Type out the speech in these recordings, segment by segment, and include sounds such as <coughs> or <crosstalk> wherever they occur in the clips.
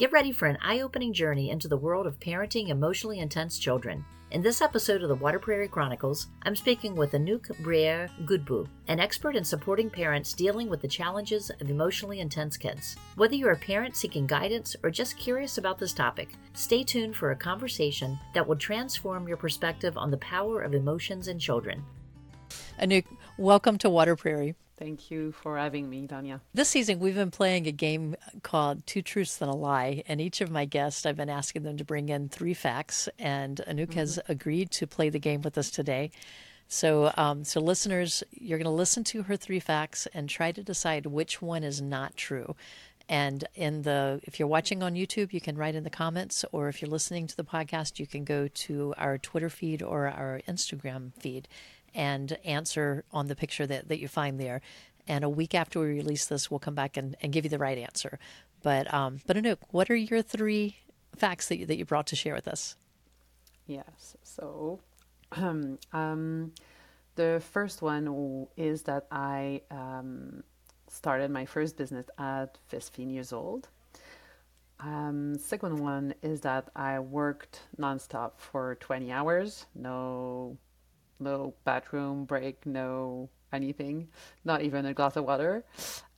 Get ready for an eye opening journey into the world of parenting emotionally intense children. In this episode of the Water Prairie Chronicles, I'm speaking with Anouk Briere Goodbu, an expert in supporting parents dealing with the challenges of emotionally intense kids. Whether you're a parent seeking guidance or just curious about this topic, stay tuned for a conversation that will transform your perspective on the power of emotions in children. Anouk, welcome to Water Prairie. Thank you for having me, Tonya. This season, we've been playing a game called Two Truths and a Lie. And each of my guests, I've been asking them to bring in three facts. And Anouk mm-hmm. has agreed to play the game with us today. So, um, so listeners, you're going to listen to her three facts and try to decide which one is not true. And in the, if you're watching on YouTube, you can write in the comments, or if you're listening to the podcast, you can go to our Twitter feed or our Instagram feed and answer on the picture that, that you find there. And a week after we release this, we'll come back and, and give you the right answer. But um, but Anouk, what are your three facts that you, that you brought to share with us? Yes. So um, <clears throat> um, the first one is that I um, started my first business at 15 years old. Um, second one is that I worked nonstop for 20 hours, no no bathroom break, no anything, not even a glass of water.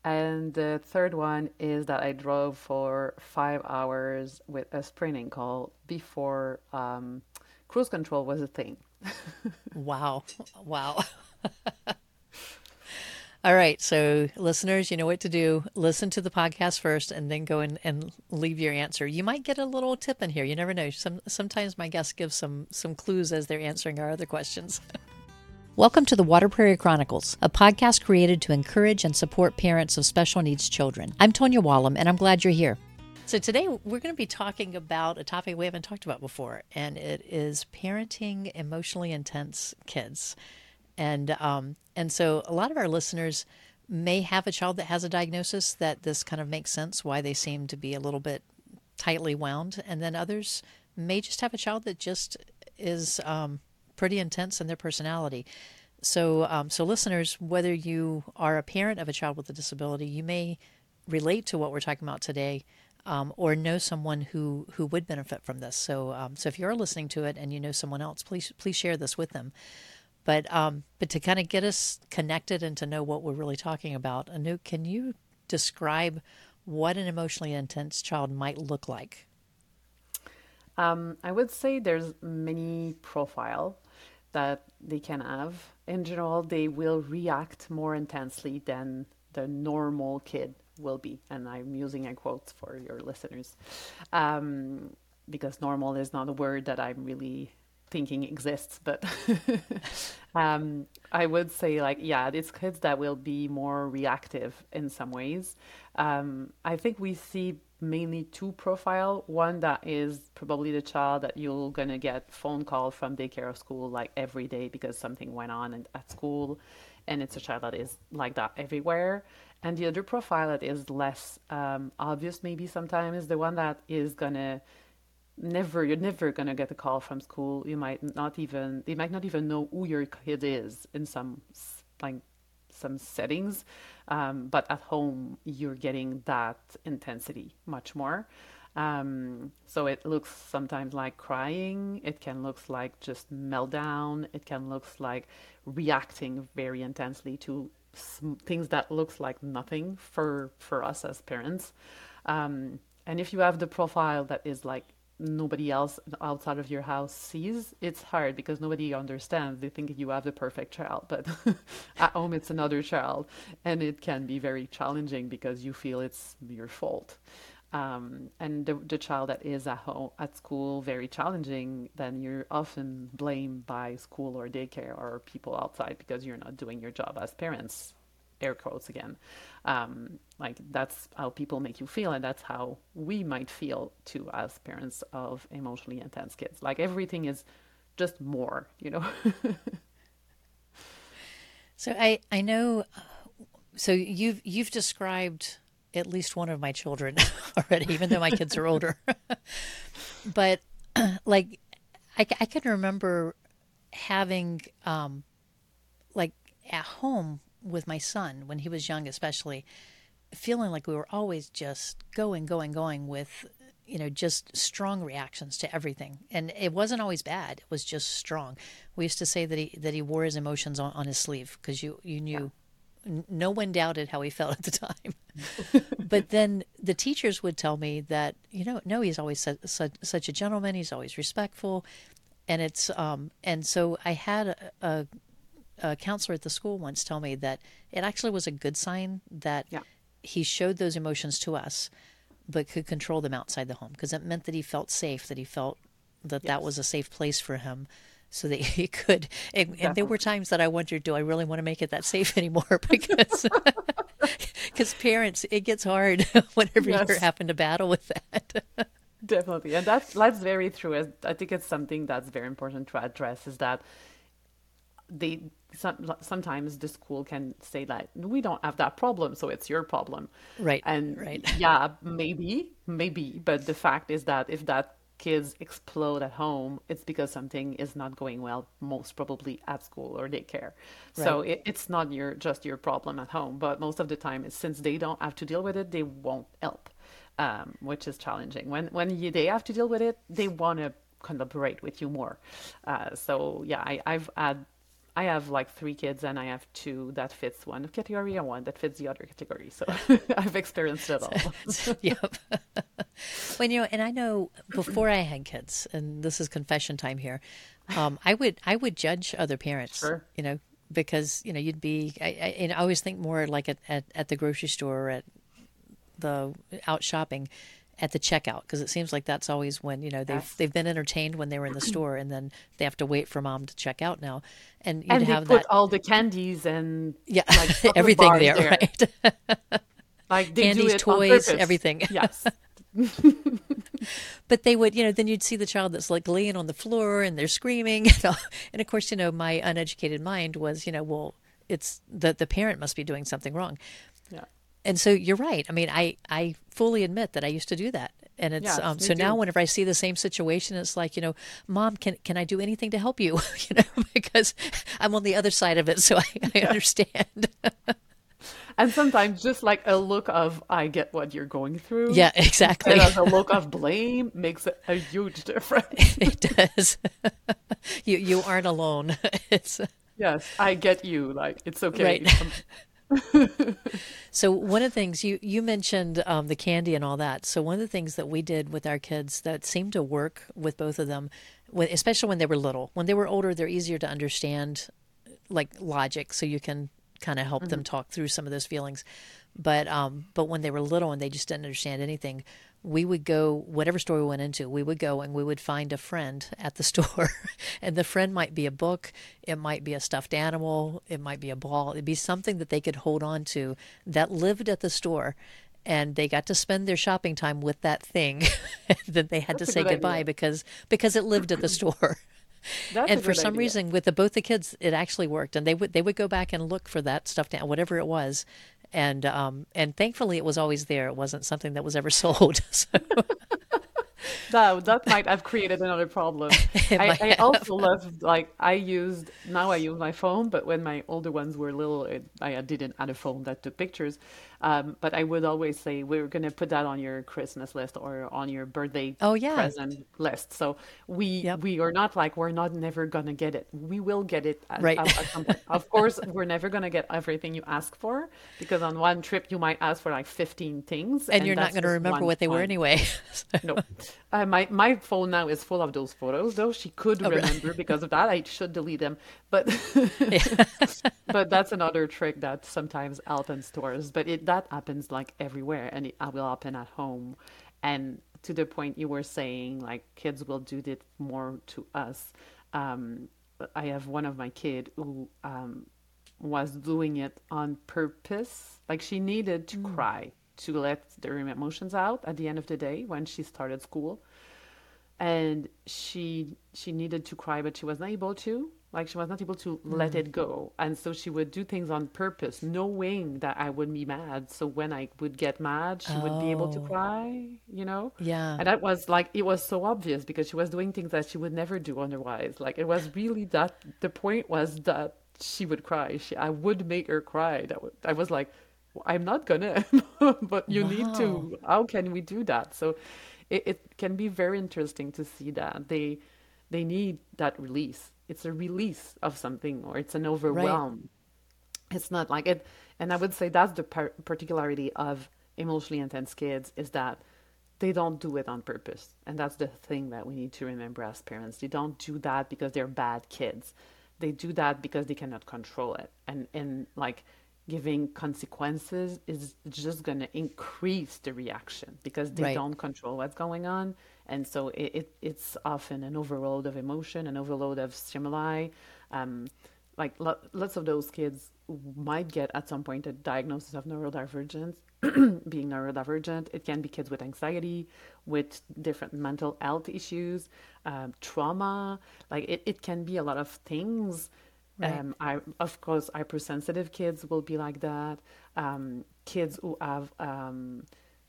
And the third one is that I drove for five hours with a sprinting call before um, cruise control was a thing. <laughs> wow. Wow. <laughs> All right. So, listeners, you know what to do. Listen to the podcast first and then go in and leave your answer. You might get a little tip in here. You never know. Some, sometimes my guests give some, some clues as they're answering our other questions. <laughs> Welcome to the Water Prairie Chronicles, a podcast created to encourage and support parents of special needs children. I'm Tonya Wollum, and I'm glad you're here. So, today we're going to be talking about a topic we haven't talked about before, and it is parenting emotionally intense kids. And um, and so a lot of our listeners may have a child that has a diagnosis that this kind of makes sense why they seem to be a little bit tightly wound, and then others may just have a child that just is um, pretty intense in their personality. So, um, so listeners, whether you are a parent of a child with a disability, you may relate to what we're talking about today, um, or know someone who who would benefit from this. So, um, so if you're listening to it and you know someone else, please please share this with them. But um, but to kind of get us connected and to know what we're really talking about, Anouk, can you describe what an emotionally intense child might look like? Um, I would say there's many profile that they can have. In general, they will react more intensely than the normal kid will be, and I'm using a quotes for your listeners, um, because normal is not a word that I'm really thinking exists, but <laughs> um, I would say like yeah, it's kids that will be more reactive in some ways. Um, I think we see mainly two profile. One that is probably the child that you're gonna get phone call from daycare or school like every day because something went on at school, and it's a child that is like that everywhere. And the other profile that is less um, obvious, maybe sometimes, is the one that is gonna never you're never going to get a call from school. You might not even they might not even know who your kid is in some like some settings. Um, but at home you're getting that intensity much more. Um, so it looks sometimes like crying. It can look like just meltdown. It can look like reacting very intensely to things that looks like nothing for for us as parents. Um, and if you have the profile that is like nobody else outside of your house sees, it's hard because nobody understands. They think you have the perfect child, but <laughs> at home it's another child, and it can be very challenging because you feel it's your fault. Um, and the, the child that is at home at school very challenging, then you're often blamed by school or daycare or people outside because you're not doing your job as parents air quotes again. Um, like that's how people make you feel, and that's how we might feel too as parents of emotionally intense kids. Like everything is just more, you know. <laughs> so I I know. So you've you've described at least one of my children <laughs> already, even though my kids are older. <laughs> but <clears throat> like, I, I can remember having um, like at home with my son when he was young, especially, feeling like we were always just going, going, going with you know, just strong reactions to everything. And it wasn't always bad. It was just strong. We used to say that he that he wore his emotions on, on his sleeve because you you knew yeah. n- no one doubted how he <laughs> felt at the time. <laughs> but then the teachers would tell me that you know no he's always such, such, such a gentleman. He's always respectful, and it's um and so I had a, a, a counselor at the school once told me that it actually was a good sign that yeah. he showed those emotions to us but could control them outside the home because it meant that he felt safe, that he felt that yes. that was a safe place for him so that <laughs> he could. And, and, there were times that I wondered, do I really want to make it that safe <laughs> anymore? Because <laughs> because parents, it gets hard whenever yes. you happen to battle with that. Definitely, and that's that's very true. I think it's something that's very important to address. Is that they some, sometimes the school can say that we don't have that problem so it's your problem. Right and right. <laughs> yeah maybe maybe but the fact is that if that kids explode at home it's because something is not going well most probably at school or daycare. Right. so it, it's not your just your problem at home but most of the time since they don't have to deal with it they won't help um, which is challenging. When when you, they have to deal with it they want to collaborate with you more. Uh, so yeah I, i've had I have like three kids and I have two that fits one category and one that fits the other category. So <laughs> <laughs> I've experienced it all. <laughs> yep. when you know, and I know before I had kids, and this is confession time here, um, I would I would judge other parents. Sure. You know, because you know you'd be I, I, and I always think more like at, at, at the grocery store or at the out shopping at the checkout because it seems like that's always when you know they've yes. they've been entertained when they were in the <clears throat> store and then they have to wait for mom to check out now. And you and have that all the candies and yeah like <laughs> everything there, there, right? <laughs> Like candies toys everything. <laughs> Yes. But they would you know then you'd see the child that's like laying on the floor and they're screaming and of course you know my uneducated mind was you know well it's the the parent must be doing something wrong. Yeah and so you're right. I mean, I, I fully admit that I used to do that. And it's um, so now whenever I see the same situation, it's like, you know, mom, can can I do anything to help you? <laughs> you know, <laughs> because I'm on the other side of it, so I, I yeah. understand. <laughs> and sometimes just like a look of I get what you're going through. Yeah, exactly. And a look of blame makes a huge difference. it does. you you aren't alone. It's yes, I get you. Like it's okay. Right. <laughs> so one of the things you you mentioned um, the candy and all that. So one of the things that we did with our kids that seemed to work with both of them, especially when they were little. When they were older, they're easier to understand, like logic, so you can kind of help mm-hmm. them talk through some of those feelings. But um, but when they were little and they just didn't understand anything, we would go whatever store we went into we would go and we would find a friend at the <laughs> store. And the friend might be a book it might be a stuffed animal it might be a ball it'd be something that they could hold on to that lived at the store. And they got to spend their shopping time with that thing <laughs> that they had That's to say goodbye idea. because because it lived at the <clears throat> store. That's and for some idea. reason, with the, both the kids, it actually worked, and they would they would go back and look for that stuffed animal, whatever it was, and um, and thankfully it was always there. It wasn't something that was ever <laughs> sold. So. That that might have created another problem. <laughs> I, I, also love like I used now I use my phone, but when my older ones were little, it, I didn't have a phone that took pictures. Um, but I would always say we're going to put that on your Christmas list or on your birthday oh, yeah. present list. So we yep. we are not like we're not never going to get it. We will get it. At, right. At, at of course, <laughs> we're never going to get everything you ask for because on one trip you might ask for like 15 things, and, and you're not going to remember what they were anyway. <laughs> so. No, uh, my my phone now is full of those photos. Though she could oh, remember really? because of that, I should delete them. But <laughs> but that's another trick that sometimes helps in stores. But it that happens like everywhere and it will happen at home and to the point you were saying like kids will do that more to us um, i have one of my kid who um, was doing it on purpose like she needed to mm. cry to let their emotions out at the end of the day when she started school and she she needed to cry but she was not able to like she was not able to mm. let it go. And so she would do things on purpose, knowing that I would be mad. So when I would get mad, she oh. would be able to oh. cry, you know? Yeah. And that was like, it was so obvious because she was doing things that she would never do otherwise. Like it was really that, the point was that she would cry. She, I would make her cry. That would, I was like, I'm not gonna, <laughs> but you wow. need to. How can we do that? So it, it can be very interesting to see that they they need that release. It's a release of something, or it's an overwhelm. Right. It's not like it. And I would say that's the par- particularity of emotionally intense kids is that they don't do it on purpose. And that's the thing that we need to remember as parents. They don't do that because they're bad kids. They do that because they cannot control it. And and like giving consequences is just going to increase the reaction because they right. don't control what's going on. And so it, it, it's often an overload of emotion an overload of stimuli. Um, like lo- lots of those kids might get at some point a diagnosis of neurodivergence <clears throat> being neurodivergent. It can be kids with anxiety with different mental health issues um, trauma. Like it, it can be a lot of things Right. Um, I, of course, hypersensitive kids will be like that. Um, kids who have um,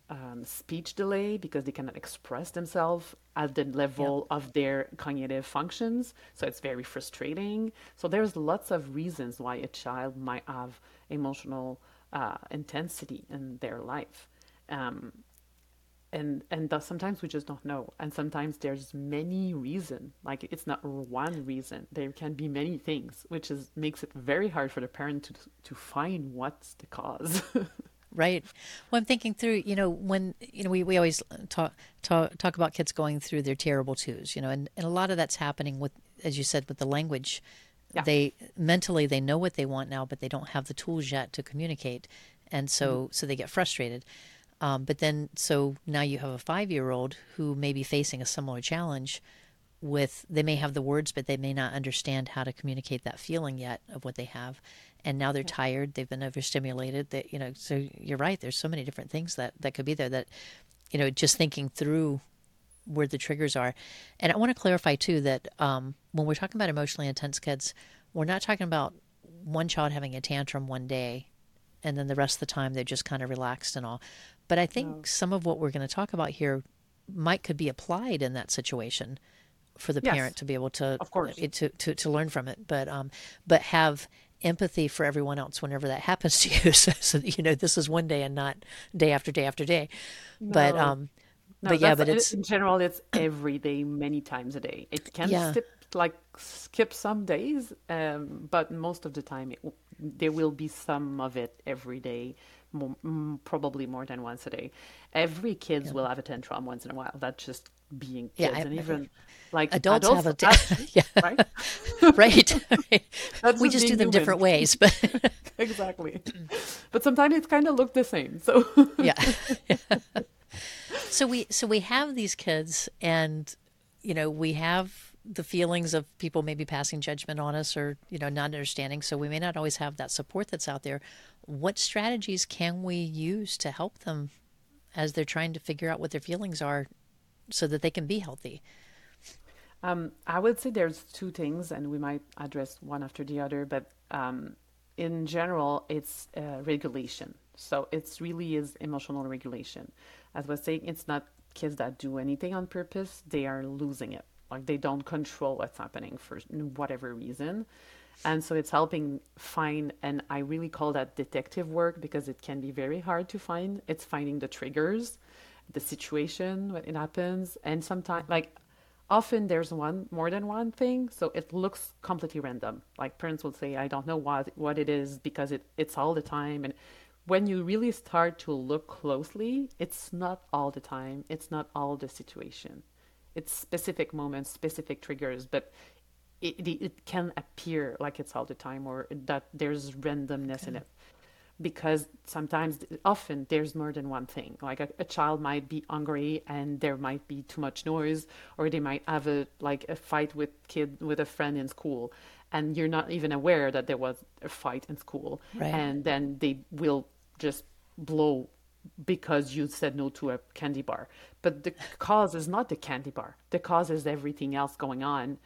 um, speech delay because they cannot express themselves at the level yep. of their cognitive functions. So it's very frustrating. So there's lots of reasons why a child might have emotional uh, intensity in their life. And and thus sometimes we just don't know. And sometimes there's many reason like it's not one reason. There can be many things which is makes it very hard for the parent to to find what's the cause. <laughs> Right. Well i'm thinking through you know when you know we, we always talk, talk talk about kids going through their terrible twos you know and, and a lot of that's happening with as you said with the language. Yeah. they mentally they know what they want now but they don't have the tools yet to communicate. And so mm-hmm. so they get frustrated um, but then, so now you have a five year old who may be facing a similar challenge with, they may have the words, but they may not understand how to communicate that feeling yet of what they have. And now they're tired, they've been overstimulated, that, you know, so you're right. There's so many different things that, that could be there that, you know, just thinking through where the triggers are. And I want to clarify too that um, when we're talking about emotionally intense kids, we're not talking about one child having a tantrum one day and then the rest of the time they're just kind of relaxed and all. But I think oh. some of what we're going to talk about here might could be applied in that situation for the yes. parent to be able to of course to, to, to learn from it but um but have empathy for everyone else whenever that <laughs> happens to you so, so you know this is one day and not day after day after day no. but um no, but yeah but it's in general it's every day many times a day it can yeah. skip like skip some days um but most of the time it, there will be some of it every day more, mm, probably more than once a day. Every kids yeah. will have a tantrum once in a while. That's just being kids, yeah, I, and even like adults, adults have a <laughs> t- <laughs> yeah. right, <laughs> right. right. we just do them human. different ways, but exactly. But sometimes it's kind of look the same. So yeah. so we so we have these kids, and you know we have the feelings of people maybe passing judgment on us or you know not understanding. So we may not always have that support that's out there. What strategies can we use to help them as they're trying to figure out what their feelings are so that they can be healthy? Um, i would say there's two things and we might address one after the other but um, in general it's uh, regulation. So it's really is emotional regulation. As I was saying it's not kids that do anything on purpose. They are losing it like they don't control what's happening for whatever reason. And so it's helping find, and I really call that detective work because it can be very hard to find. It's finding the triggers, the situation when it happens. And sometimes, like, often there's one more than one thing so it looks completely random like parents will say i don't know what what it is because it, it's all the time and when you really start to look closely it's not all the time it's not all the situation it's specific moments, specific triggers, but it, it can appear like it's all the time or that there's randomness okay. in it because sometimes often there's more than one thing like a, a, child might be hungry and there might be too much noise or they might have a like a fight with kid with a friend in school and you're not even aware that there was a fight in school right. and then they will just blow because you said no to a candy bar. But the cause is not the candy bar. The cause is everything else going on.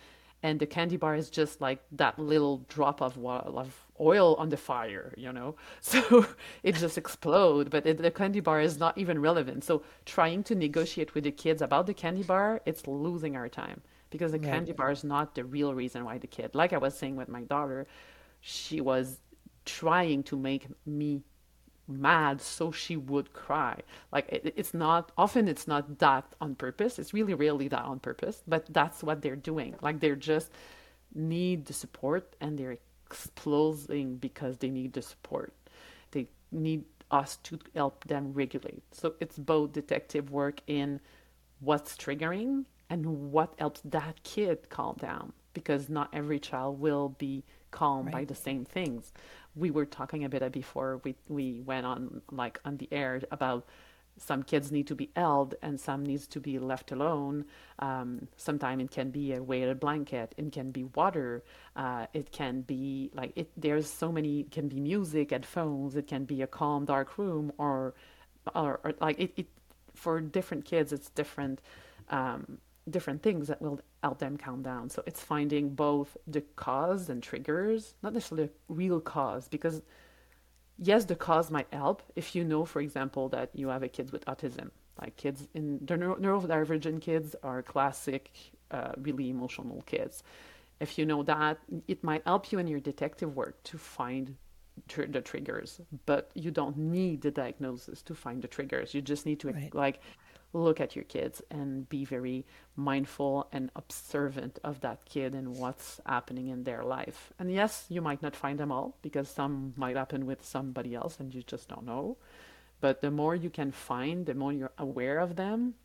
And the candy bar is just like that little drop of, of oil on the fire, you know? <laughs> So it just explode, but it, the candy bar is not even relevant. So trying to negotiate with the kids about the candy bar, it's losing our time because the right. candy bar is not the real reason why the kid, like I was saying with my daughter, she was trying to make me mad so she would cry. Like it, it's not often it's not that on purpose. It's really rarely that on purpose but that's what they're doing. Like they're just need the support and they're exploding because they need the support. They need us to help them regulate. So it's both detective work in what's triggering and what helps that kid calm down because not every child will be calm right. by the same things we were talking a bit before we we went on like on the air about some kids need to be held and some needs to be left alone. Um, Sometimes it can be a weighted blanket. It can be water. Uh, it can be like it. There's so many. It can be music, headphones. It can be a calm, dark room, or or, or like it, it. For different kids, it's different. Um, different things that will help them calm down. So it's finding both the cause and triggers, not necessarily a real cause, because yes, the cause might help if you know, for example, that you have a kid with autism. Like kids in the neuro- neurodivergent kids are classic, uh, really emotional kids. If you know that, it might help you in your detective work to find tr- the triggers, but you don't need the diagnosis to find the triggers. You just need to right. like look at your kids and be very mindful and observant of that kid and what's happening in their life. And yes, you might not find them all because some might happen with somebody else and you just don't know. But the more you can find, the more you're aware of them,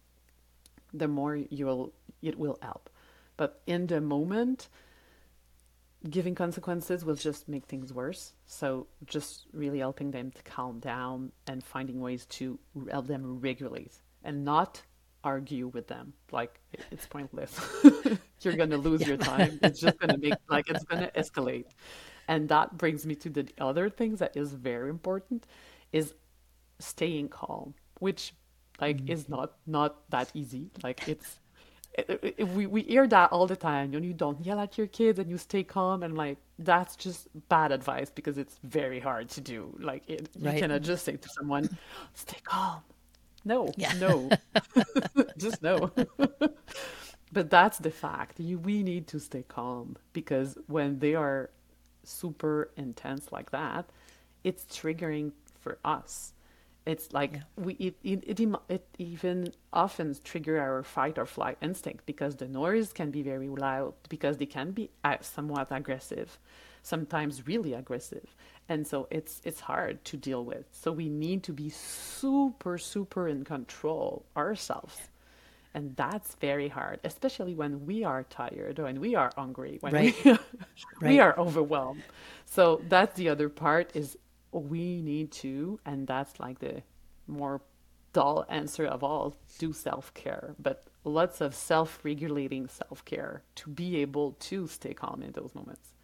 the more you'll it will help. But in the moment, giving consequences will just make things worse. So just really helping them to calm down and finding ways to help them regulate and not argue with them. Like it's pointless. <laughs> You're gonna lose yeah. your time. It's just gonna make like it's gonna escalate. And that brings me to the other things that is very important is staying calm, which like mm-hmm. is not not that easy. Like it's it, it, we we hear that all the time. You know, you don't yell at your kids and you stay calm, and like that's just bad advice because it's very hard to do. Like it, right. you cannot just say to someone, "Stay calm." No, yeah. no, <laughs> just no. <laughs> but that's the fact. You, we need to stay calm because when they are super intense like that, it's triggering for us. It's like yeah. we it, it, it, it even often trigger our fight or flight instinct because the noise can be very loud because they can be somewhat aggressive, sometimes really aggressive. And so it's it's hard to deal with. So we need to be super super in control ourselves. And that's very hard especially when we are tired or when we are hungry when right. <laughs> we, we are overwhelmed. So that's the other part is we need to and that's like the more dull answer of all do self-care. But lots of self-regulating self-care to be able to stay calm in those moments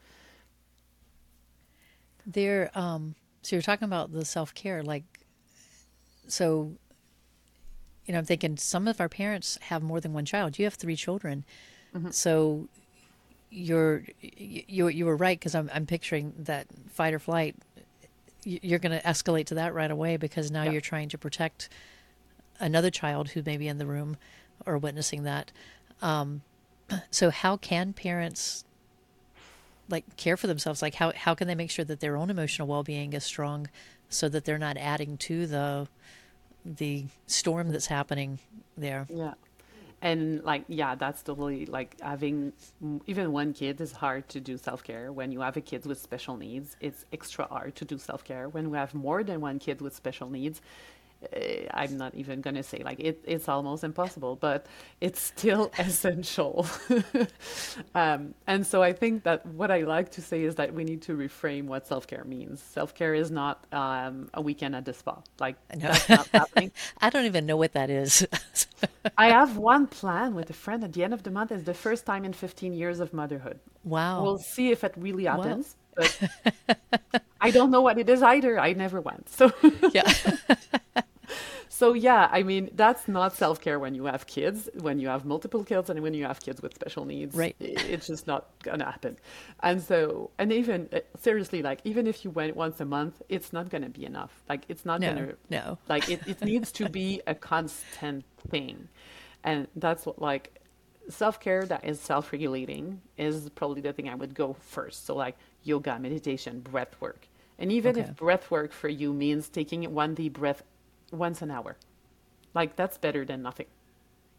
there, um, so you're talking about the self care, like, so, you know, I'm thinking some of our parents have more than one child. You have three children, mm-hmm. so you're you you were right because I'm I'm picturing that fight or flight. You're going to escalate to that right away because now you're trying to protect another child who may be in the room or witnessing that. Um, <clears throat> so how can parents like care for themselves like how how can they make sure that their own emotional well-being is strong so that they're not adding to the the storm that's happening there? Yeah. And like yeah that's totally like having even one kid is hard to do self-care. When you have a kid with special needs it's extra hard to do self-care. When we have more than one kid with special needs I'm not even gonna say like it, it's almost impossible, but it's still <laughs> essential. <laughs> um, and so I think that what I like to say is that we need to reframe what self care means. Self care is not um, a weekend at the spa. Like that's not <laughs> happening. I don't even know what that is. I have one plan with a friend at the end of the month. It's the first time in 15 years of motherhood. Wow. We'll see if it really happens. Wow. But <laughs> I don't know what it is either. I never went. So <laughs> yeah. <laughs> So yeah, I mean that's not self care when you have kids, when you have multiple kids, and when you have kids with special needs. Right. It's just not gonna happen. And so, and even uh, seriously, like even if you went once a month, it's not gonna be enough. Like it's not no, gonna. No. Like it, it needs to be a constant thing, and that's what like self care that is self regulating is probably the thing I would go first. So like yoga, meditation, breath work And even Okay. if breath work for you means taking one deep breath once an hour, like that's better than nothing.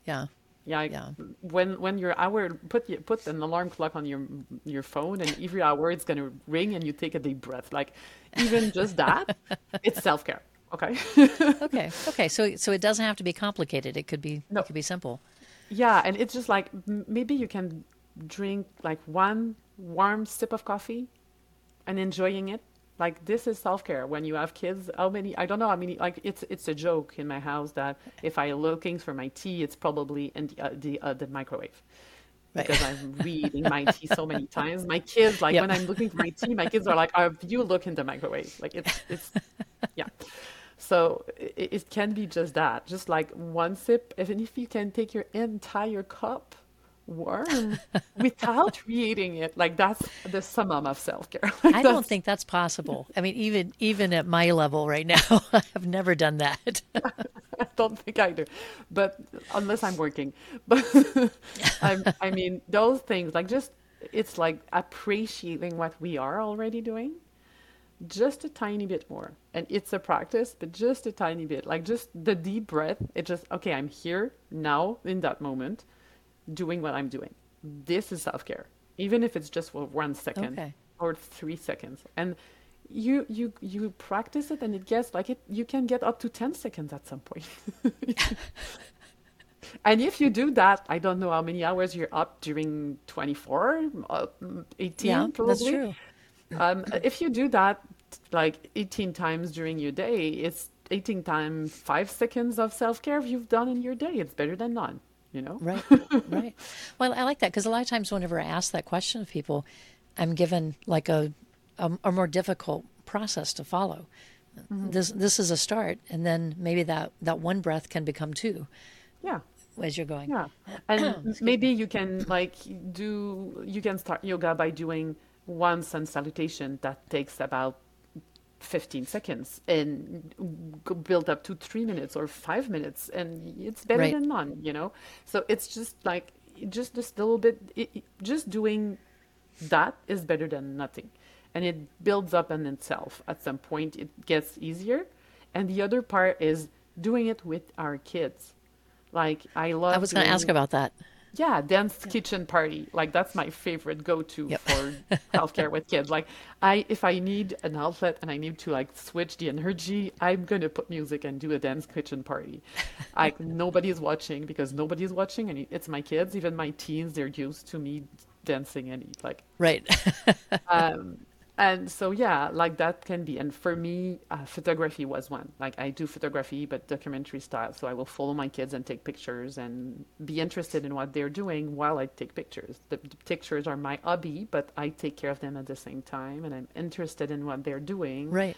Yeah. Yeah, Yeah. when when your hour put put an alarm clock on your your phone, and every hour it's gonna ring, and you take a deep breath. Like even just that, <laughs> it's self care. Okay. <laughs> Okay. Okay. So so it doesn't have to be complicated. It could be No. it could be simple. Yeah, and it's just like maybe you can drink like one warm sip of coffee and enjoying it. Like this is self-care when you have kids. How many? I don't know how many. Like it's it's a joke in my house that if I looking for my tea, it's probably in the uh, the, uh, the microwave Right. because I'm reading my tea so many <laughs> times. My kids like Yep. when I'm looking for my tea, my kids are like, "Oh, you look in the microwave." Like it's it's yeah. So it, it can be just that, just like one sip, even if you can take your entire cup warm without <laughs> reheating it, like that's the summum of self care. <laughs> I don't think that's possible. I mean, even even at my level right now, <laughs> I've never done that. I don't think I do, but unless I'm working. But I'm, I mean, those things like just it's like appreciating what we are already doing, just a tiny bit more, and it's a practice, but just a tiny bit. Like just the deep breath. It just okay. I'm here now in that moment, doing what I'm doing. This is self care, even if it's just for one second Okay. or three seconds, and. You, you you practice it and it gets like it you can get up to 10 seconds at some point. point <laughs> And if you do that, I don't know how many hours you're up during 24, uh, 18 yeah, probably. that's true. Um, if you do that like 18 times during your day, it's 18 times five seconds of self care you've done in your day. It's better than none, you know? Right, <laughs> right. Well, I like that because a lot of times, whenever I ask that question of people, I'm given like a a, a more difficult process to follow. Mm-hmm. This this is a start, and then maybe that that one breath can become two Yeah. as you're going. Yeah. Oh, and maybe you can like do, you can start yoga by doing one sun salutation that takes about 15 seconds and build up to three minutes or five minutes and it's better Right. than none you know so it's just like just this little bit it, it- just doing that is better than nothing and it builds up in itself at some point it gets easier and the other part is doing it with our kids like i love I was going to ask about that. Yeah, dance kitchen party. Like that's my favorite go-to Yep. for <laughs> healthcare with kids. Like I if I need an outlet and I need to like switch the energy, I'm gonna put music and do a dance kitchen party. <laughs> Like nobody's watching because nobody's watching and it's my kids, even my teens, they're used to me dancing and eat like Right. <laughs> um, and so yeah like that can be and for me uh, photography was one like i do photography but documentary style so i will follow my kids and take pictures and be interested in what they're doing while i take pictures the, the pictures are my hobby but i take care of them at the same time and i'm interested in what they're doing right.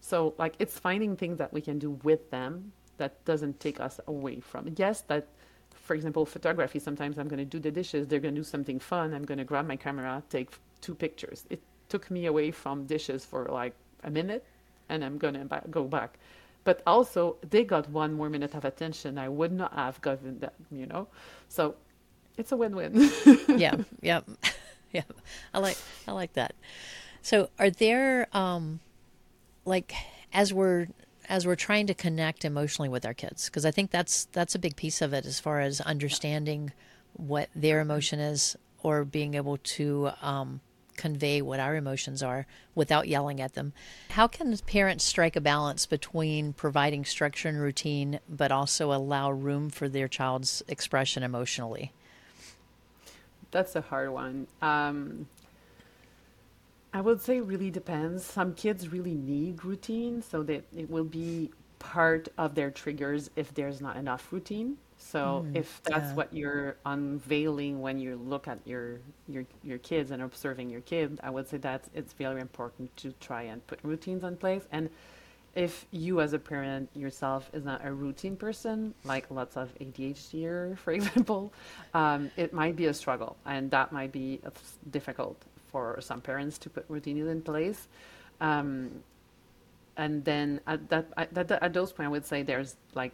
so like it's finding things that we can do with them that doesn't take us away from it. Yes, that for example, photography, sometimes I'm going to do the dishes, they're going to do something fun, I'm going to grab my camera, take two pictures. It took me away from dishes for like a minute and I'm going to ba- go back. But also, they got one more minute of attention I would not have gotten that, you know? So it's a win-win. <laughs> yeah, yeah, <laughs> yeah. I like I like that. So, are there um, like as we're as we're trying to connect emotionally with our kids, because I think that's that's a big piece of it as far as understanding what their emotion is or being able to um, convey what our emotions are without yelling at them. How can parents strike a balance between providing structure and routine, but also allow room for their child's expression emotionally? That's a hard one. Um, I would say really depends. Some kids really need routine, so that it will be part of their triggers if there's not enough routine. So if that's yeah. what you're unveiling when you look at your your your kids and observing your kid, I would say that it's very important to try and put routines in place. And if you as a parent yourself is not a routine person, like lots of ADHD, <laughs> for example, um, it might be a struggle, and that might be uh, difficult for some parents to put routines in place. Um, and then at that at, that, at those points, I would say there's like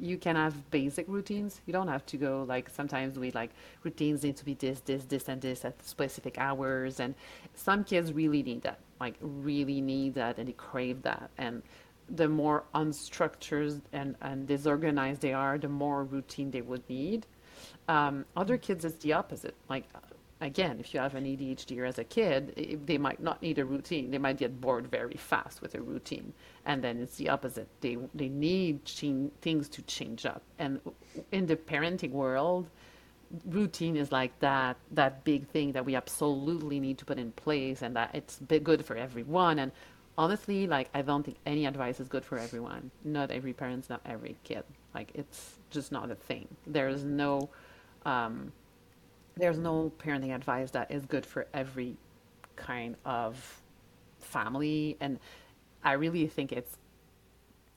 you can have basic routines. You don't have to go like sometimes we like routines need to be this, this, this, and this at specific hours. And some kids really need that, like really need that, and they crave that. And the more unstructured and, and disorganized they are, the more routine they would need. Um, other kids, it's the opposite. Like again, if you have an ADHD as a kid, they might not need a routine. They might get bored very fast with a routine. And then it's the opposite. They, they need things to change up. And in the parenting world, routine is like that, that big thing that we absolutely need to put in place and that it's good for everyone. And honestly, like, I don't think any advice is good for everyone. Not every parent, not every kid. Like, it's just not a thing. There's no, um, there's no parenting advice that is good for every kind of family. And i really think it's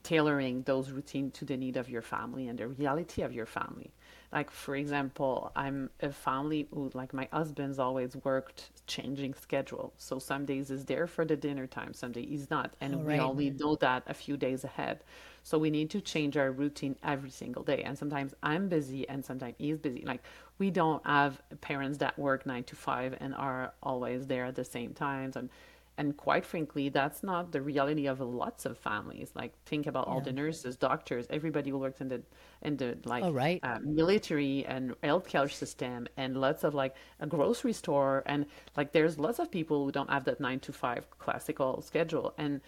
tailoring those routines to the need of your family and the reality of your family. Like for example i'm a family who like my husband's always worked changing schedule. So some days is there for the dinner time some days he's not. And we only know that a few days ahead. So we need to change our routine every single day. And sometimes i'm busy and sometimes he's busy. Like we don't have parents that work nine to five and are always there at the same times and and quite frankly that's not the reality of lots of families like think about yeah. all the nurses doctors everybody who works in the in the like oh, right. uh, military and healthcare system and lots of like a grocery store and like there's lots of people who don't have that nine to five classical schedule and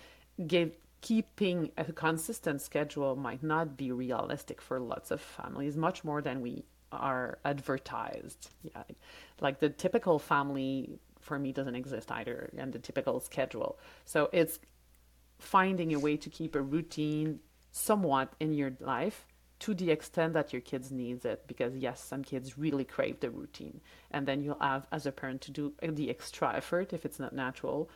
give keeping a consistent schedule might not be realistic for lots of families much more than we are advertised. Yeah, like the typical family for me doesn't exist either, and the typical schedule. So it's finding a way to keep a routine somewhat in your life to the extent that your kids needs it because yes some kids really crave the routine and then you'll have as a parent to do the extra effort if it's not natural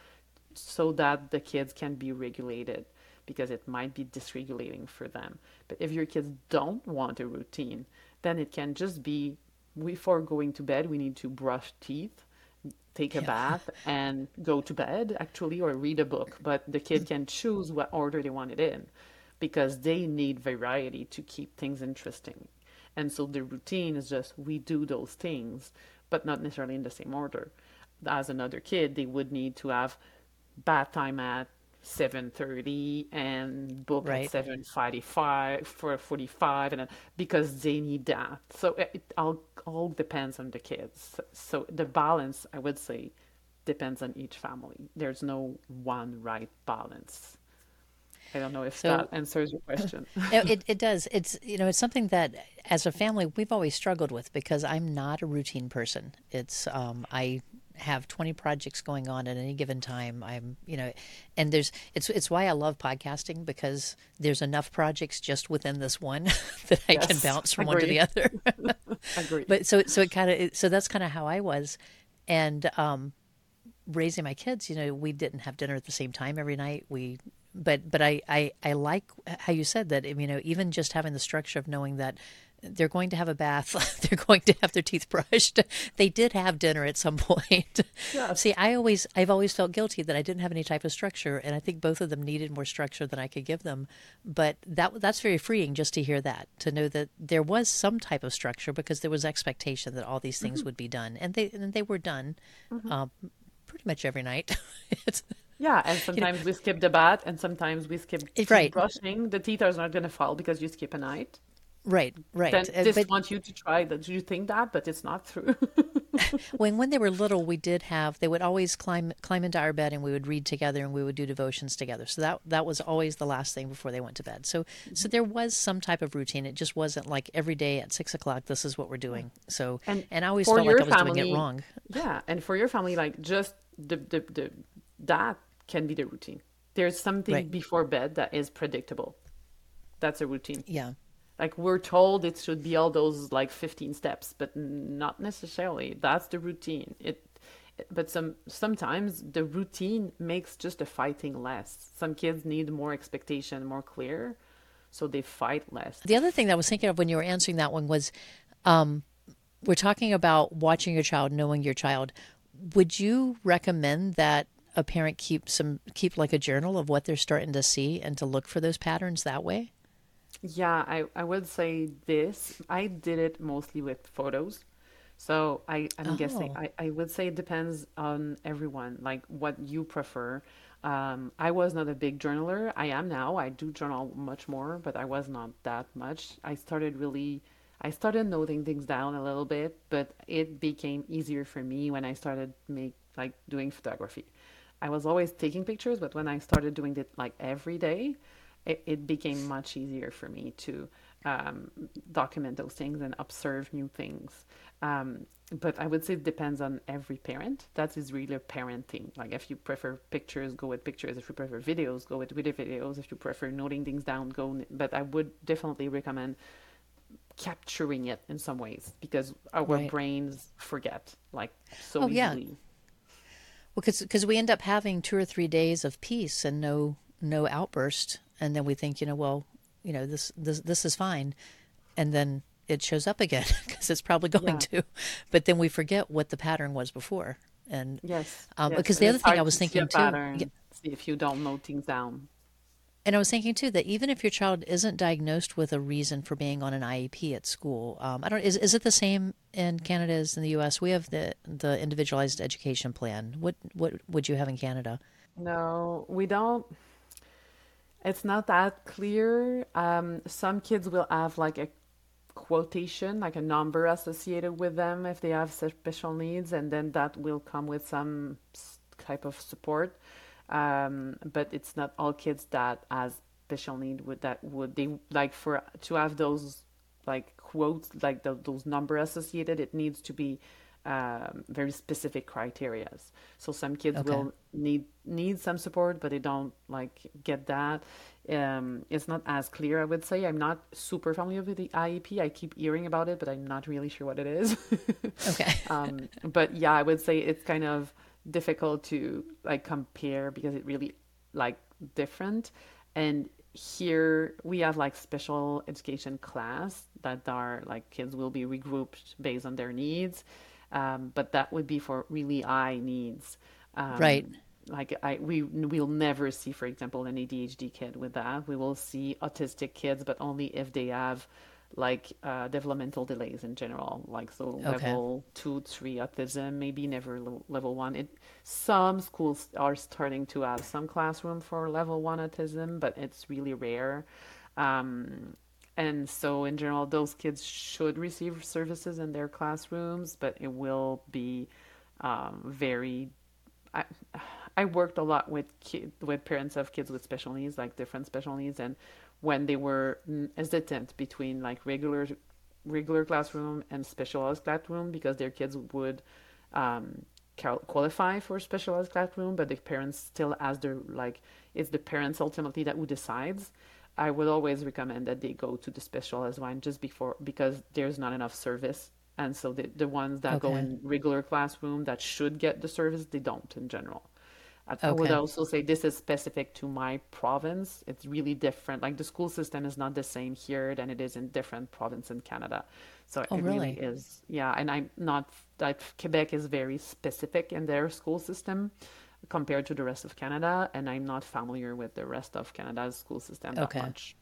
so that the kids can be regulated because it might be dysregulating for them but if your kids don't want a routine then it can just be before going to bed, we need to brush teeth, take a yeah. bath, and go to bed, actually, or read a book. But the kid can choose what order they want it in because they need variety to keep things interesting. And so the routine is just we do those things, but not necessarily in the same order. As another kid, they would need to have bath time at 7.30 and book right. at 7.45 for 45 and because they need that so it all, all depends on the kids so the balance i would say depends on each family there's no one right balance I don't know if so, that answers your question. <laughs> it, it does. It's you know it's something that as a family we've always struggled with because I'm not a routine person. It's um, I have 20 projects going on at any given time i'm you know and there's it's it's why i love podcasting because there's enough projects just within this one <laughs> that i yes, can bounce from one to the other. <laughs> Agree but so so it kind of so that's kind of how i was and um raising my kids you know we didn't have dinner at the same time every night we but but I, I i like how you said that you know even just having the structure of knowing that they're going to have a bath. <laughs> they're going to have their teeth brushed. <laughs> They did have dinner at some <laughs> point. Yes. See, I always, I've always felt guilty that I didn't have any type of structure, and I think both of them needed more structure than I could give them. But that that's very freeing just to hear that, to know that there was some type of structure because there was expectation that all these things mm-hmm. would be done, and they and they were done, mm-hmm. um, pretty much every night. yeah, and sometimes you know, we skip the bath, and sometimes we skip right. brushing. The teeth are not going to fall because you skip a night. Right, right. Then uh, just want you to try that. Do you think that, but it's not true. <laughs> when when they were little, we did have. They would always climb climb into our bed, and we would read together, and we would do devotions together. So that that was always the last thing before they went to bed. So mm-hmm. so there was some type of routine. It just wasn't like every day at six o'clock. This is what we're doing. So and, and I always felt like I was family, doing it wrong. Yeah, and for your family, like just the the, the that can be the routine. There's something right. before bed that is predictable. That's a routine. Yeah like we're told it should be all those like 15 steps but not necessarily. That's the routine. It but some sometimes the routine makes just the fighting less. Some kids need more expectation more clear so they fight less. The other thing that i was thinking of when you were answering that one was um, we're talking about watching your child knowing your child. Would you recommend that a parent keep some keep like a journal of what they're starting to see and to look for those patterns that way Yeah, I, I would say this. I did it mostly with photos. So I, I'm guessing Oh, I, I would say it depends on everyone, like what you prefer. Um, I was not a big journaler. I am now. I do journal much more, but I was not that much. I started really, I started noting things down a little bit, but it became easier for me when I started make like doing photography. I was always taking pictures, but when I started doing it like every day, it, it became much easier for me to um, document those things and observe new things. Um, but I would say it depends on every parent. That is really a parenting. Like if you prefer pictures, go with pictures. If you prefer videos, go with video videos. If you prefer noting things down, go. But I would definitely recommend capturing it in some ways because our right. brains forget like so Oh, yeah. easily. Well, because we end up having two or three days of peace and no no outburst, and then we think, you know, well, you know, this this this is fine, and then it shows up again <laughs> because it's probably going Yeah. to, but then we forget what the pattern was before, and Yes. um, Yes. because the other thing I was thinking too, yeah, if you don't note things down. And I was thinking too that even if your child isn't diagnosed with a reason for being on an IEP at school, um, I don't is is it the same in Canada as in the U.S.? We have the the individualized education plan. What what would you have in Canada? No, we don't. It's not that clear. Um, some kids will have like a quotation, like a number associated with them if they have special needs, and then that will come with some type of support. Um, but it's not all kids that has special need would that would they like for to have those like quotes like the, those number associated. It needs to be um, very specific criterias. So some kids Okay, will need need some support, but they don't like get that. Um, it's not as clear, I would say. I'm not super familiar with the IEP. I keep hearing about it, but I'm not really sure what it is. <laughs> okay, <laughs> um, but yeah, I would say it's kind of difficult to like compare because it really like different. And here we have like special education class that are like kids will be regrouped based on their needs. Um, but that would be for really high needs. right, Um, like I we will never see, for example, an ADHD kid with that. We will see autistic kids, but only if they have like uh, developmental delays in general, like so okay, level two, three autism, maybe never level one. It some schools are starting to have some classroom for level one autism, but it's really rare. Um, and so, in general, those kids should receive services in their classrooms, but it will be um, very. I, I worked a lot with kid, with parents of kids with special needs, like different special needs, and when they were hesitant between like regular regular classroom and specialized classroom because their kids would um, qualify for specialized classroom, but the parents still as their like it's the parents ultimately that who decides. I would always recommend that they go to the specialized one just before because there's not enough service, and so the the ones that go in regular classroom that should get the service they don't in general. I, I would also say this is specific to my province. It's really different. Like the school system is not the same here than it is in different provinces in Canada. So Oh, it really really? is, yeah. And I'm not like Quebec is very specific in their school system compared to the rest of Canada, and I'm not familiar with the rest of Canada's school system that Okay. much.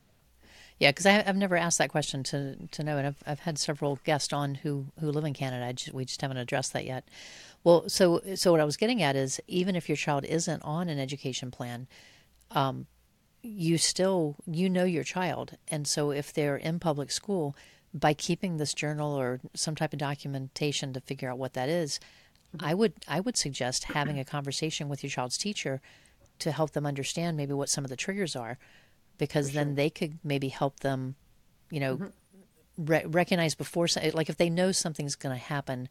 Yeah, because I've never asked that question to to know, and I've I've had several guests on who who live in Canada. I just, we just haven't addressed that yet. Well, so so what I was getting at is even if your child isn't on an education plan, um, you still you know your child, and so if they're in public school, by keeping this journal or some type of documentation to figure out what that is, I would I would suggest having a conversation with your child's teacher to help them understand maybe what some of the triggers are, because then they could maybe help them, you know, mm-hmm. re- recognize before like if they know something's going to happen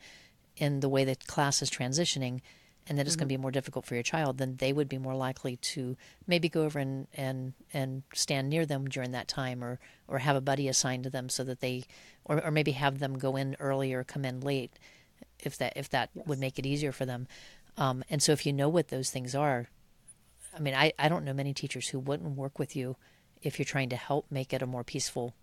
in the way that class is transitioning and that it's going to mm-hmm. be more difficult for your child then they would be more likely to maybe go over and and and stand near them during that time or or have a buddy assigned to them so that they or, or maybe have them go in early or come in late if that if that would make it easier for them um, and so if you know what those things are i mean I, I don't know many teachers who wouldn't work with you if you're trying to help make it a more peaceful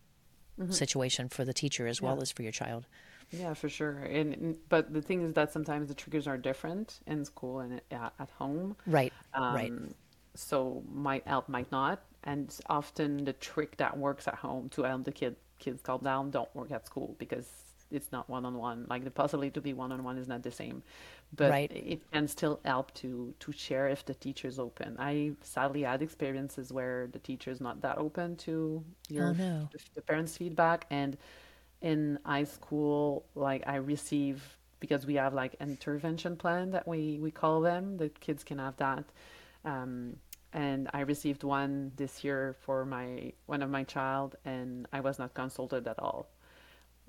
hmm situation for the teacher as Yeah. well as for your child. Yeah, for sure. And but the thing is that sometimes the triggers are different in school and at, at home. Right, right. Um, so might help, might not. and often the trick that works at home to help the kid kids calm down don't work at school because it's not one on one. Like the possibility to be one on one is not the same, but Right. it can still help to to share if the teacher's open. I sadly had experiences where the teacher's not that open to your Oh, no. the parents' feedback, and in high school, like I receive because we have like intervention plan that we we call them. The kids can have that. Um, and I received one this year for my one of my child, and I was not consulted at all.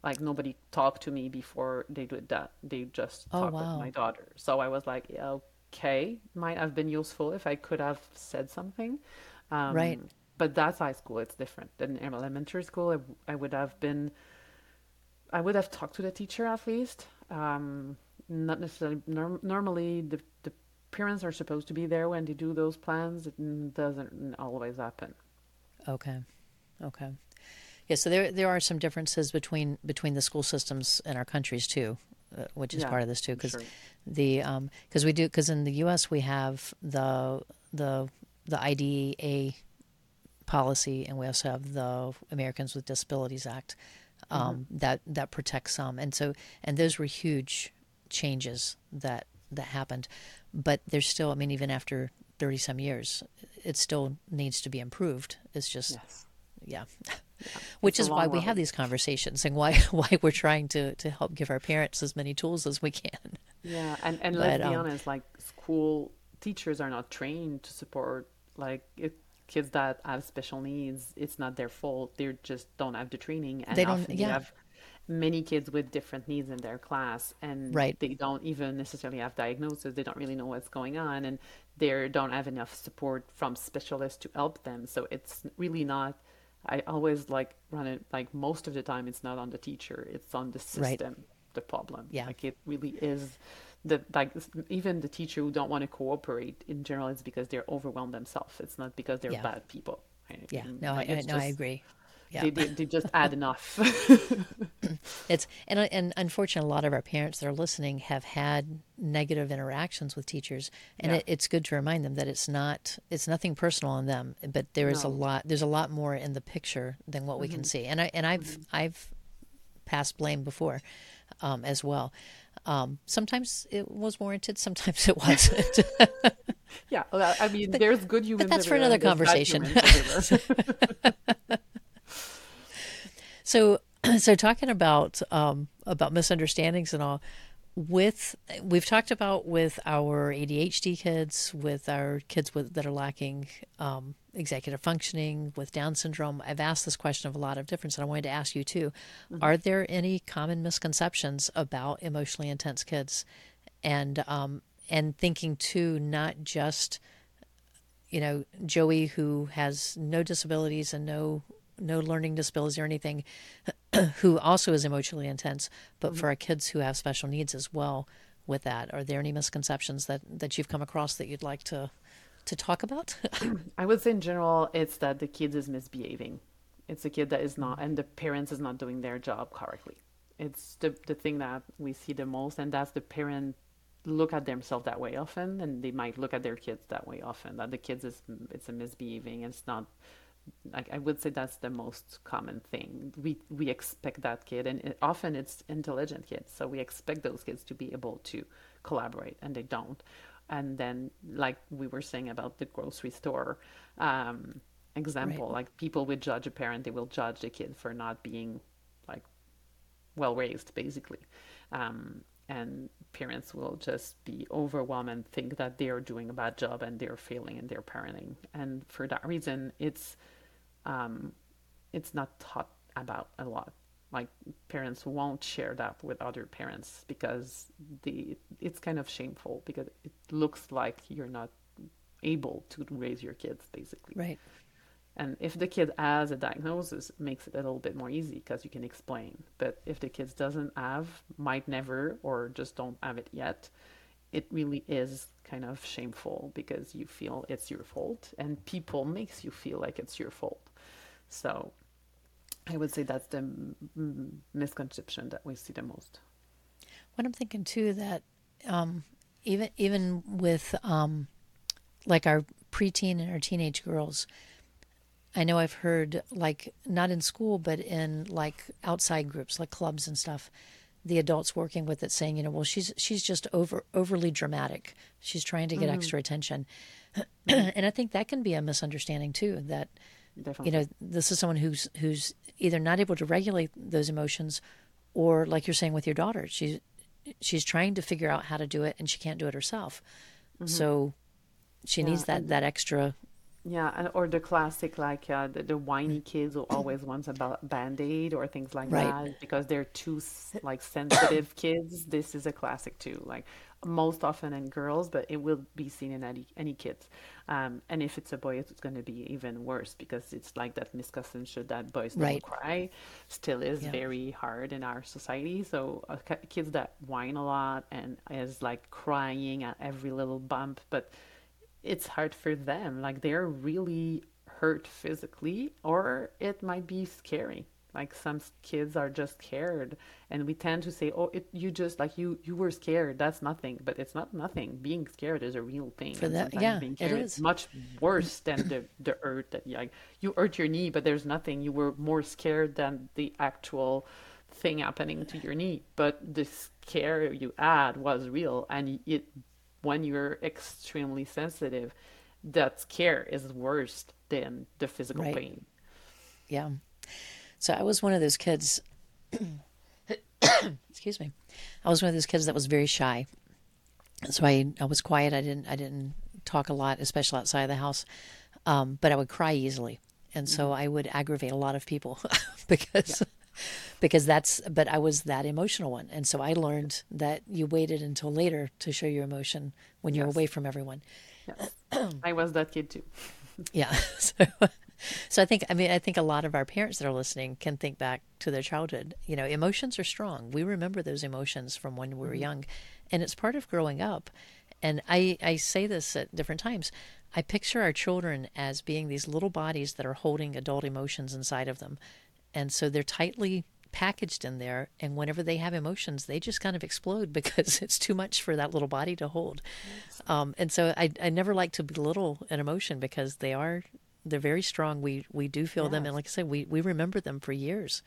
Like nobody talked to me before they did that. They just Oh, talked with my daughter. So I was like, yeah, okay, might have been useful if I could have said something. Um, Right. But that's high school. It's different. than elementary school, I, I would have been I would have talked to the teacher at least. Um, not necessarily. Norm- normally, the the parents are supposed to be there when they do those plans. It doesn't always happen. Okay. Okay. Yeah, so there there are some differences between between the school systems in our countries too, uh, which is Yeah, part of this too, because sure. the because we do because in the U.S. we have the the the IDEA policy, and we also have the Americans with Disabilities Act um, that that protects some, and so and those were huge changes that that happened, but there's still, I mean, even after thirty some years, it still needs to be improved. It's just Yes. yeah. <laughs> Which is why we have these conversations and why <laughs> why we're trying to to help give our parents as many tools as we can. Yeah, and and But, let's be um, honest, like school teachers are not trained to support like if kids that have special needs. It's not their fault. They just don't have the training, and They don't- often yeah. have many kids with different needs in their class, and Right. they don't even necessarily have diagnosis. They don't really know what's going on, and they don't have enough support from specialists to help them. So it's really not. I always like run it like most of the time. It's not on the teacher. It's on the Right. system. The problem. Yeah. Like it really is the like even the teacher who don't want to cooperate in general it's because they're overwhelmed themselves. It's not because they're Yeah. bad people. right? Yeah, And, no, I, like, I no, I agree. Yeah, They, they, they just add enough. <laughs> it's and and unfortunately, a lot of our parents that are listening have had negative interactions with teachers, and Yeah. it, it's good to remind them that it's not it's nothing personal on them, but there is a lot there's a lot more in the picture than what we can see, and I and I've I've passed blame before, um, as well. Um, sometimes it was warranted, sometimes it wasn't. <laughs> yeah, well, I mean, there's good humans. But that's for another and there's bad conversation. <laughs> So, <clears throat> so talking about um, about misunderstandings and all, with we've talked about with our ADHD kids, with our kids with that are lacking um, executive functioning, with Down syndrome. I've asked this question of a lot of difference, and I wanted to ask you too: Are there any common misconceptions about emotionally intense kids, and um, and thinking too, not just you know Joey who has no disabilities and no no learning disabilities or anything <clears throat> who also is emotionally intense but mm-hmm. for our kids who have special needs as well with that are there any misconceptions that that you've come across that you'd like to to talk about <clears throat> I would say in general, it's that the kid is misbehaving. It's a kid that is not, and the parents is not doing their job correctly. It's the the thing that we see the most, and that's the parent look at themselves that way often, and they might look at their kids that way often. That the kids is it's a misbehaving, it's not. Like I would say that's the most common thing. We we expect that kid, and it, often it's intelligent kids, so we expect those kids to be able to collaborate, and they don't. And then, like we were saying about the grocery store um, example, Right. like people would judge a parent, they will judge the kid for not being like well raised, basically. Um, and parents will just be overwhelmed and think that they are doing a bad job and they're failing in their parenting. And for that reason, it's um, it's not taught about a lot. Like parents won't share that with other parents because the it's kind of shameful because it looks like you're not able to raise your kids basically. right And if the kid has a diagnosis, it makes it a little bit more easy because you can explain. But if the kid doesn't have, might never, or just don't have it yet, it really is kind of shameful because you feel it's your fault, and people makes you feel like it's your fault. So, I would say that's the misconception that we see the most. What I'm thinking too that um, even even with um, like our preteen and our teenage girls, I know I've heard like not in school, but in like outside groups, like clubs and stuff, the adults working with it saying, you know, well, she's she's just over overly dramatic. She's trying to get mm-hmm. extra attention, <clears throat> and I think that can be a misunderstanding too. That Definitely. you know, this is someone who's who's either not able to regulate those emotions, or like you're saying with your daughter, she's she's trying to figure out how to do it and she can't do it herself. Mm-hmm. So she yeah, needs that that extra yeah, or the classic like uh, the, the whiny kids who always want a band aid or things like right. that because they're too like sensitive kids. This is a classic too. Like most often in girls, but it will be seen in any any kids. Um, and if it's a boy, it's going to be even worse because it's like that misconception that boys don't cry still is yeah. very hard in our society. So uh, kids that whine a lot and is like crying at every little bump, but it's hard for them. Like they're really hurt physically, or it might be scary. Like some kids are just scared, and we tend to say, "Oh, it, you just like you you were scared. That's nothing." But it's not nothing. Being scared is a real thing. For that, yeah, being it is much worse than the the hurt that like you hurt your knee, but there's nothing. You were more scared than the actual thing happening to your knee. But the scare you had was real, and it when you're extremely sensitive, that care is worse than the physical right. pain. Yeah. So I was one of those kids. <coughs> excuse me. I was one of those kids that was very shy. So I I was quiet. I didn't I didn't talk a lot, especially outside of the house. Um, but I would cry easily, and so mm-hmm. I would aggravate a lot of people <laughs> because yeah because that's but I was that emotional one and so I learned that you waited until later to show your emotion when you're away from everyone. Yes. I was that kid too. yeah. <laughs> So so I think I mean I think a lot of our parents that are listening can think back to their childhood. You know, emotions are strong. We remember those emotions from when we were mm-hmm. young and it's part of growing up. And I I say this at different times. I picture our children as being these little bodies that are holding adult emotions inside of them and so they're tightly packaged in there and whenever they have emotions they just kind of explode <laughs> because it's too much for that little body to hold um, and so I, I never like to belittle an emotion because they are they're very strong. We we do feel yes. them. And like i said we we remember them for years.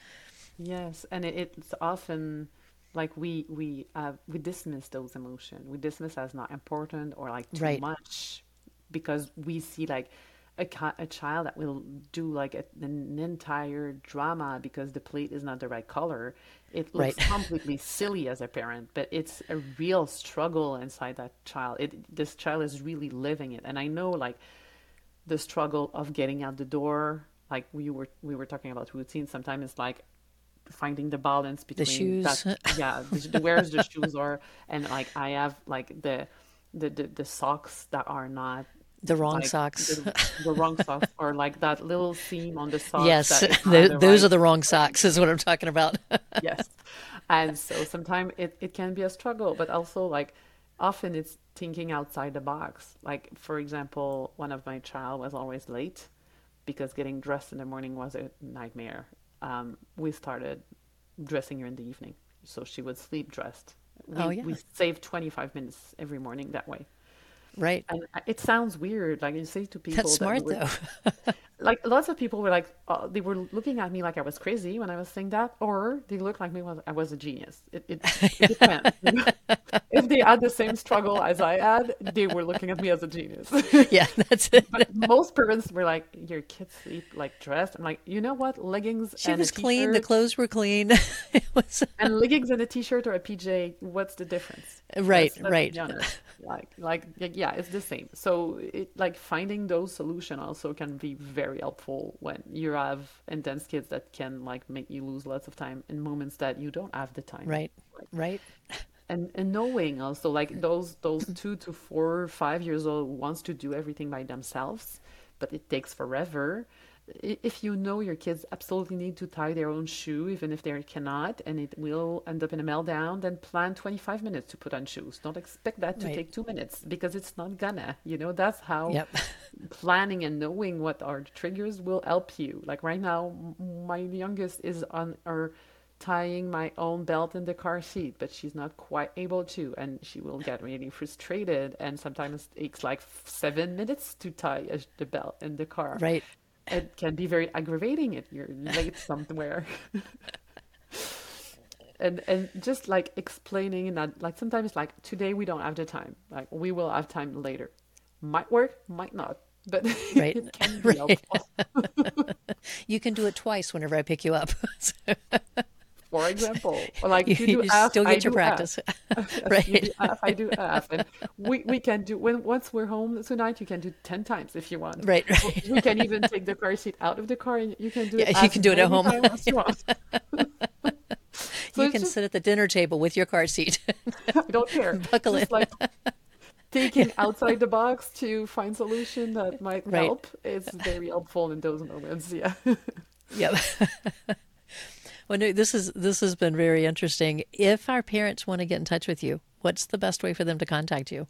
Yes. And it, it's often like we we uh, we dismiss those emotions we dismiss as not important or like too right. much because we see like a, a child that will do like a, an entire drama because the plate is not the right color. It looks right. <laughs> completely silly as a parent but it's a real struggle inside that child. It this child is really living it. And i know like the struggle of getting out the door like we were we were talking about routine sometimes it's like finding the balance between the shoes that, yeah <laughs> the, where's the shoes are and like i have like the the, the, the socks that are not the wrong like socks. The, the, wrong socks, or like that little seam on the socks. Yes, <laughs> the, those right. are the wrong socks, is what I'm talking about. <laughs> yes, and so sometimes it, it can be a struggle, but also like often it's thinking outside the box. Like for example, one of my child was always late because getting dressed in the morning was a nightmare. Um, we started dressing her in the evening, so she would sleep dressed. We, oh yeah. We saved 25 minutes every morning that way. Right. And it sounds weird. Like you say to people. That's smart, that though. <laughs> like lots of people were like, uh, they were looking at me like I was crazy when I was saying that, or they looked like me was I was a genius. It, it, <laughs> it depends. <laughs> if they had the same struggle as I had, they were looking at me as a genius. <laughs> yeah, that's it. but most parents were like, "Your kids sleep like dressed." I'm like, you know what? Leggings. She was clean. The clothes were clean. it was... and leggings and a t-shirt or a PJ. What's the difference? Right, let's, let's right. Like, like, yeah, it's the same. So, it like finding those solutions also can be very helpful when you have intense kids that can like make you lose lots of time in moments that you don't have the time. Right, right and and knowing also like those those <clears throat> two to four five years old wants to do everything by themselves but it takes forever if you know your kids absolutely need to tie their own shoe even if they cannot and it will end up in a meltdown then plan 25 minutes to put on shoes don't expect that to right. take two minutes because it's not gonna you know that's how yep. <laughs> planning and knowing what are the triggers will help you like right now my youngest is on her tying my own belt in the car seat, but she's not quite able to, and she will get really frustrated. And sometimes it takes like seven minutes to tie the belt in the car. Right. It can be very aggravating if you're late somewhere. <laughs> and and just like explaining that like sometimes like today we don't have the time like we will have time later might work might not but <laughs> right. it can be <laughs> right. helpful. you can do it twice whenever I pick you up. For example, <laughs> like you, you do you F, still I get your practice. <laughs> <laughs> F. right. You do F, I do F, and we, we can do when once we're home tonight. You can do ten times if you want. Right, right. We can even take the car seat out of the car, and you can do it. Yeah, you can do it at home. you. So you can just- sit at the dinner table with your car seat. I don't care. Buckle Just in. like thinking outside the box to find solution that might Right. help. is very helpful in those moments. Yeah. Yep. Well, no, this is this has been very interesting. If our parents want to get in touch with you, what's the best way for them to contact you?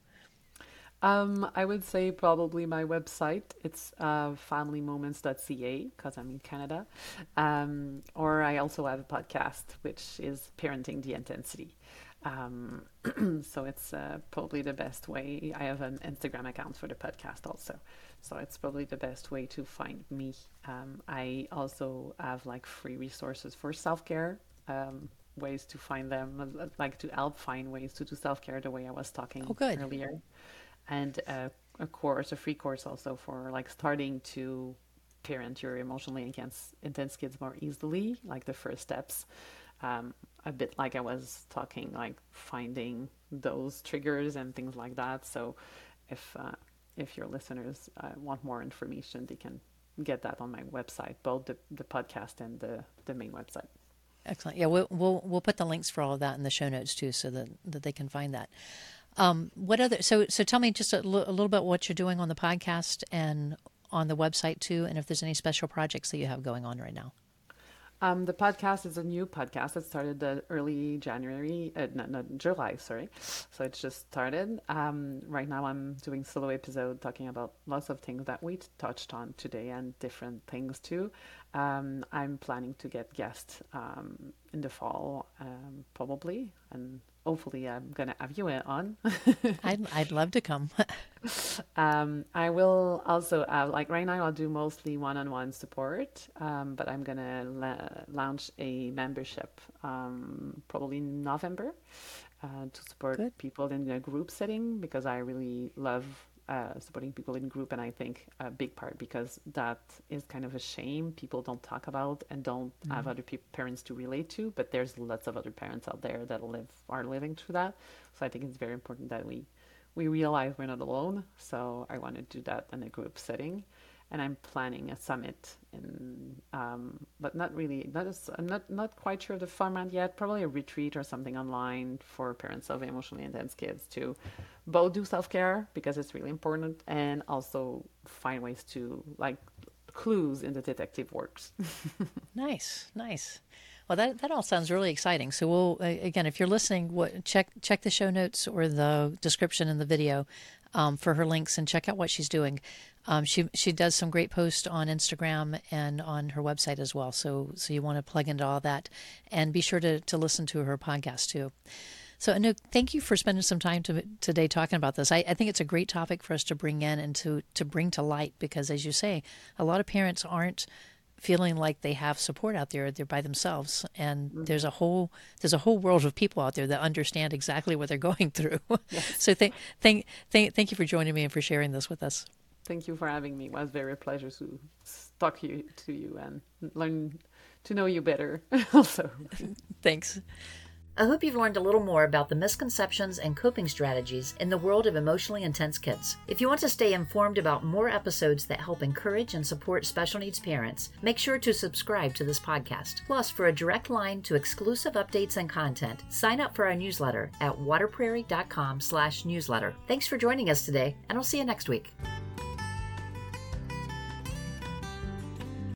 Um, I would say probably my website. It's uh, familymoments.ca because I'm in Canada. Um, or I also have a podcast, which is Parenting the Intensity. Um, <clears throat> so it's uh, probably the best way. I have an Instagram account for the podcast also. So it's probably the best way to find me. Um, I also have like free resources for self care. Um, ways to find them uh, like to help find ways to do self-care the way i was talking Oh, good. earlier and uh, a course, a free course also for like starting to parent your emotionally intense, intense kids more easily, like the first steps. Um, a bit like I was talking, like finding those triggers and things like that. So, if uh, if your listeners uh, want more information, they can get that on my website, both the, the podcast and the, the main website. Excellent. Yeah, we'll, we'll we'll put the links for all of that in the show notes too, so that that they can find that. Um, what other? So so tell me just a, li- a little bit what you're doing on the podcast and on the website too, and if there's any special projects that you have going on right now. Um, the podcast is a new podcast. It started uh, early January, uh, no, no, July, sorry. So it's just started. Um, right now, I'm doing solo episode talking about lots of things that we touched on today and different things too. Um, I'm planning to get guests um, in the fall, um, probably, and hopefully, I'm gonna have you on. <laughs> I'd I'd love to come. <laughs> Um, I will also have, like right now, I'll do mostly one-on-one support, um, but I'm gonna la- launch a membership um, probably in November uh, to support Good. people in a group setting because I really love uh, supporting people in group, and I think a big part because that is kind of a shame people don't talk about and don't have other pe- parents to relate to, but there's lots of other parents out there that live are living through that. So I think it's very important that we we realize we're not alone. So I want to do that in a group setting, and I'm planning a summit in, um, but not really. Not as, I'm not not quite sure of the format yet. Probably a retreat or something online for parents of emotionally intense kids to both do self care because it's really important, and also find ways to like clues in the detective works. <laughs> Nice, nice. Well, that that all sounds really exciting. So we'll again, if you're listening, what, check check the show notes or the description in the video um, for her links and check out what she's doing. Um, she she does some great posts on Instagram and on her website as well. So so you want to plug into all that, and be sure to to listen to her podcast too. So, Anouk, thank you for spending some time to, today talking about this. I, I think it's a great topic for us to bring in and to, to bring to light because, as you say, a lot of parents aren't feeling like they have support out there they're by themselves and there's a whole there's a whole world of people out there that understand exactly what they're <laughs> going through so thank thank thank thank you for joining me and for sharing this with us Thank you for having me. It was very a pleasure to talk you, to you and learn to know you better. <laughs> also, thanks I hope you've learned a little more about the misconceptions and coping strategies in the world of emotionally intense kids. If you want to stay informed about more episodes that help encourage and support special needs parents, make sure to subscribe to this podcast. Plus, for a direct line to exclusive updates and content, sign up for our newsletter at waterprairie.com slash newsletter. Thanks for joining us today, and I'll see you next week.